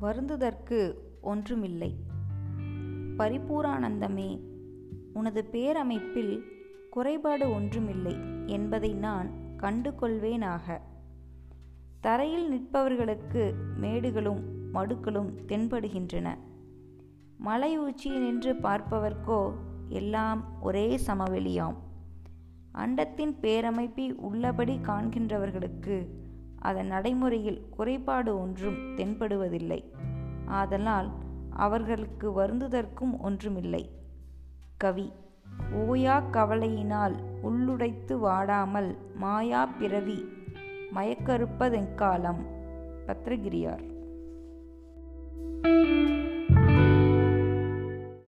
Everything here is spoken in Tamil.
வருந்துதற்கு ஒன்றுமில்லை. பரிபூரானந்தமே உனது பேரமைப்பில் குறைபாடு ஒன்றுமில்லை என்பதை நான் கண்டு கொள்வேனாக தரையில் நிற்பவர்களுக்கு மேடுகளும் மடுக்களும் தென்படுகின்றன. மலை உச்சியில் நின்று பார்ப்பவர்க்கோ எல்லாம் ஒரே சமவெளியாம். அண்டத்தின் பேரமைப்பை உள்ளபடி காண்கின்றவர்களுக்கு அதன் நடைமுறையில் குறைபாடு ஒன்றும் தென்படுவதில்லை. ஆதலால் அவர்களுக்கு வருந்துதற்கும் ஒன்றுமில்லை. கவி ஓயா கவலையினால் உள்ளுடைத்து வாடாமல் மாயா பிறவி மயக்கறுப்பதெங்காலம்? பத்ரகிரியார்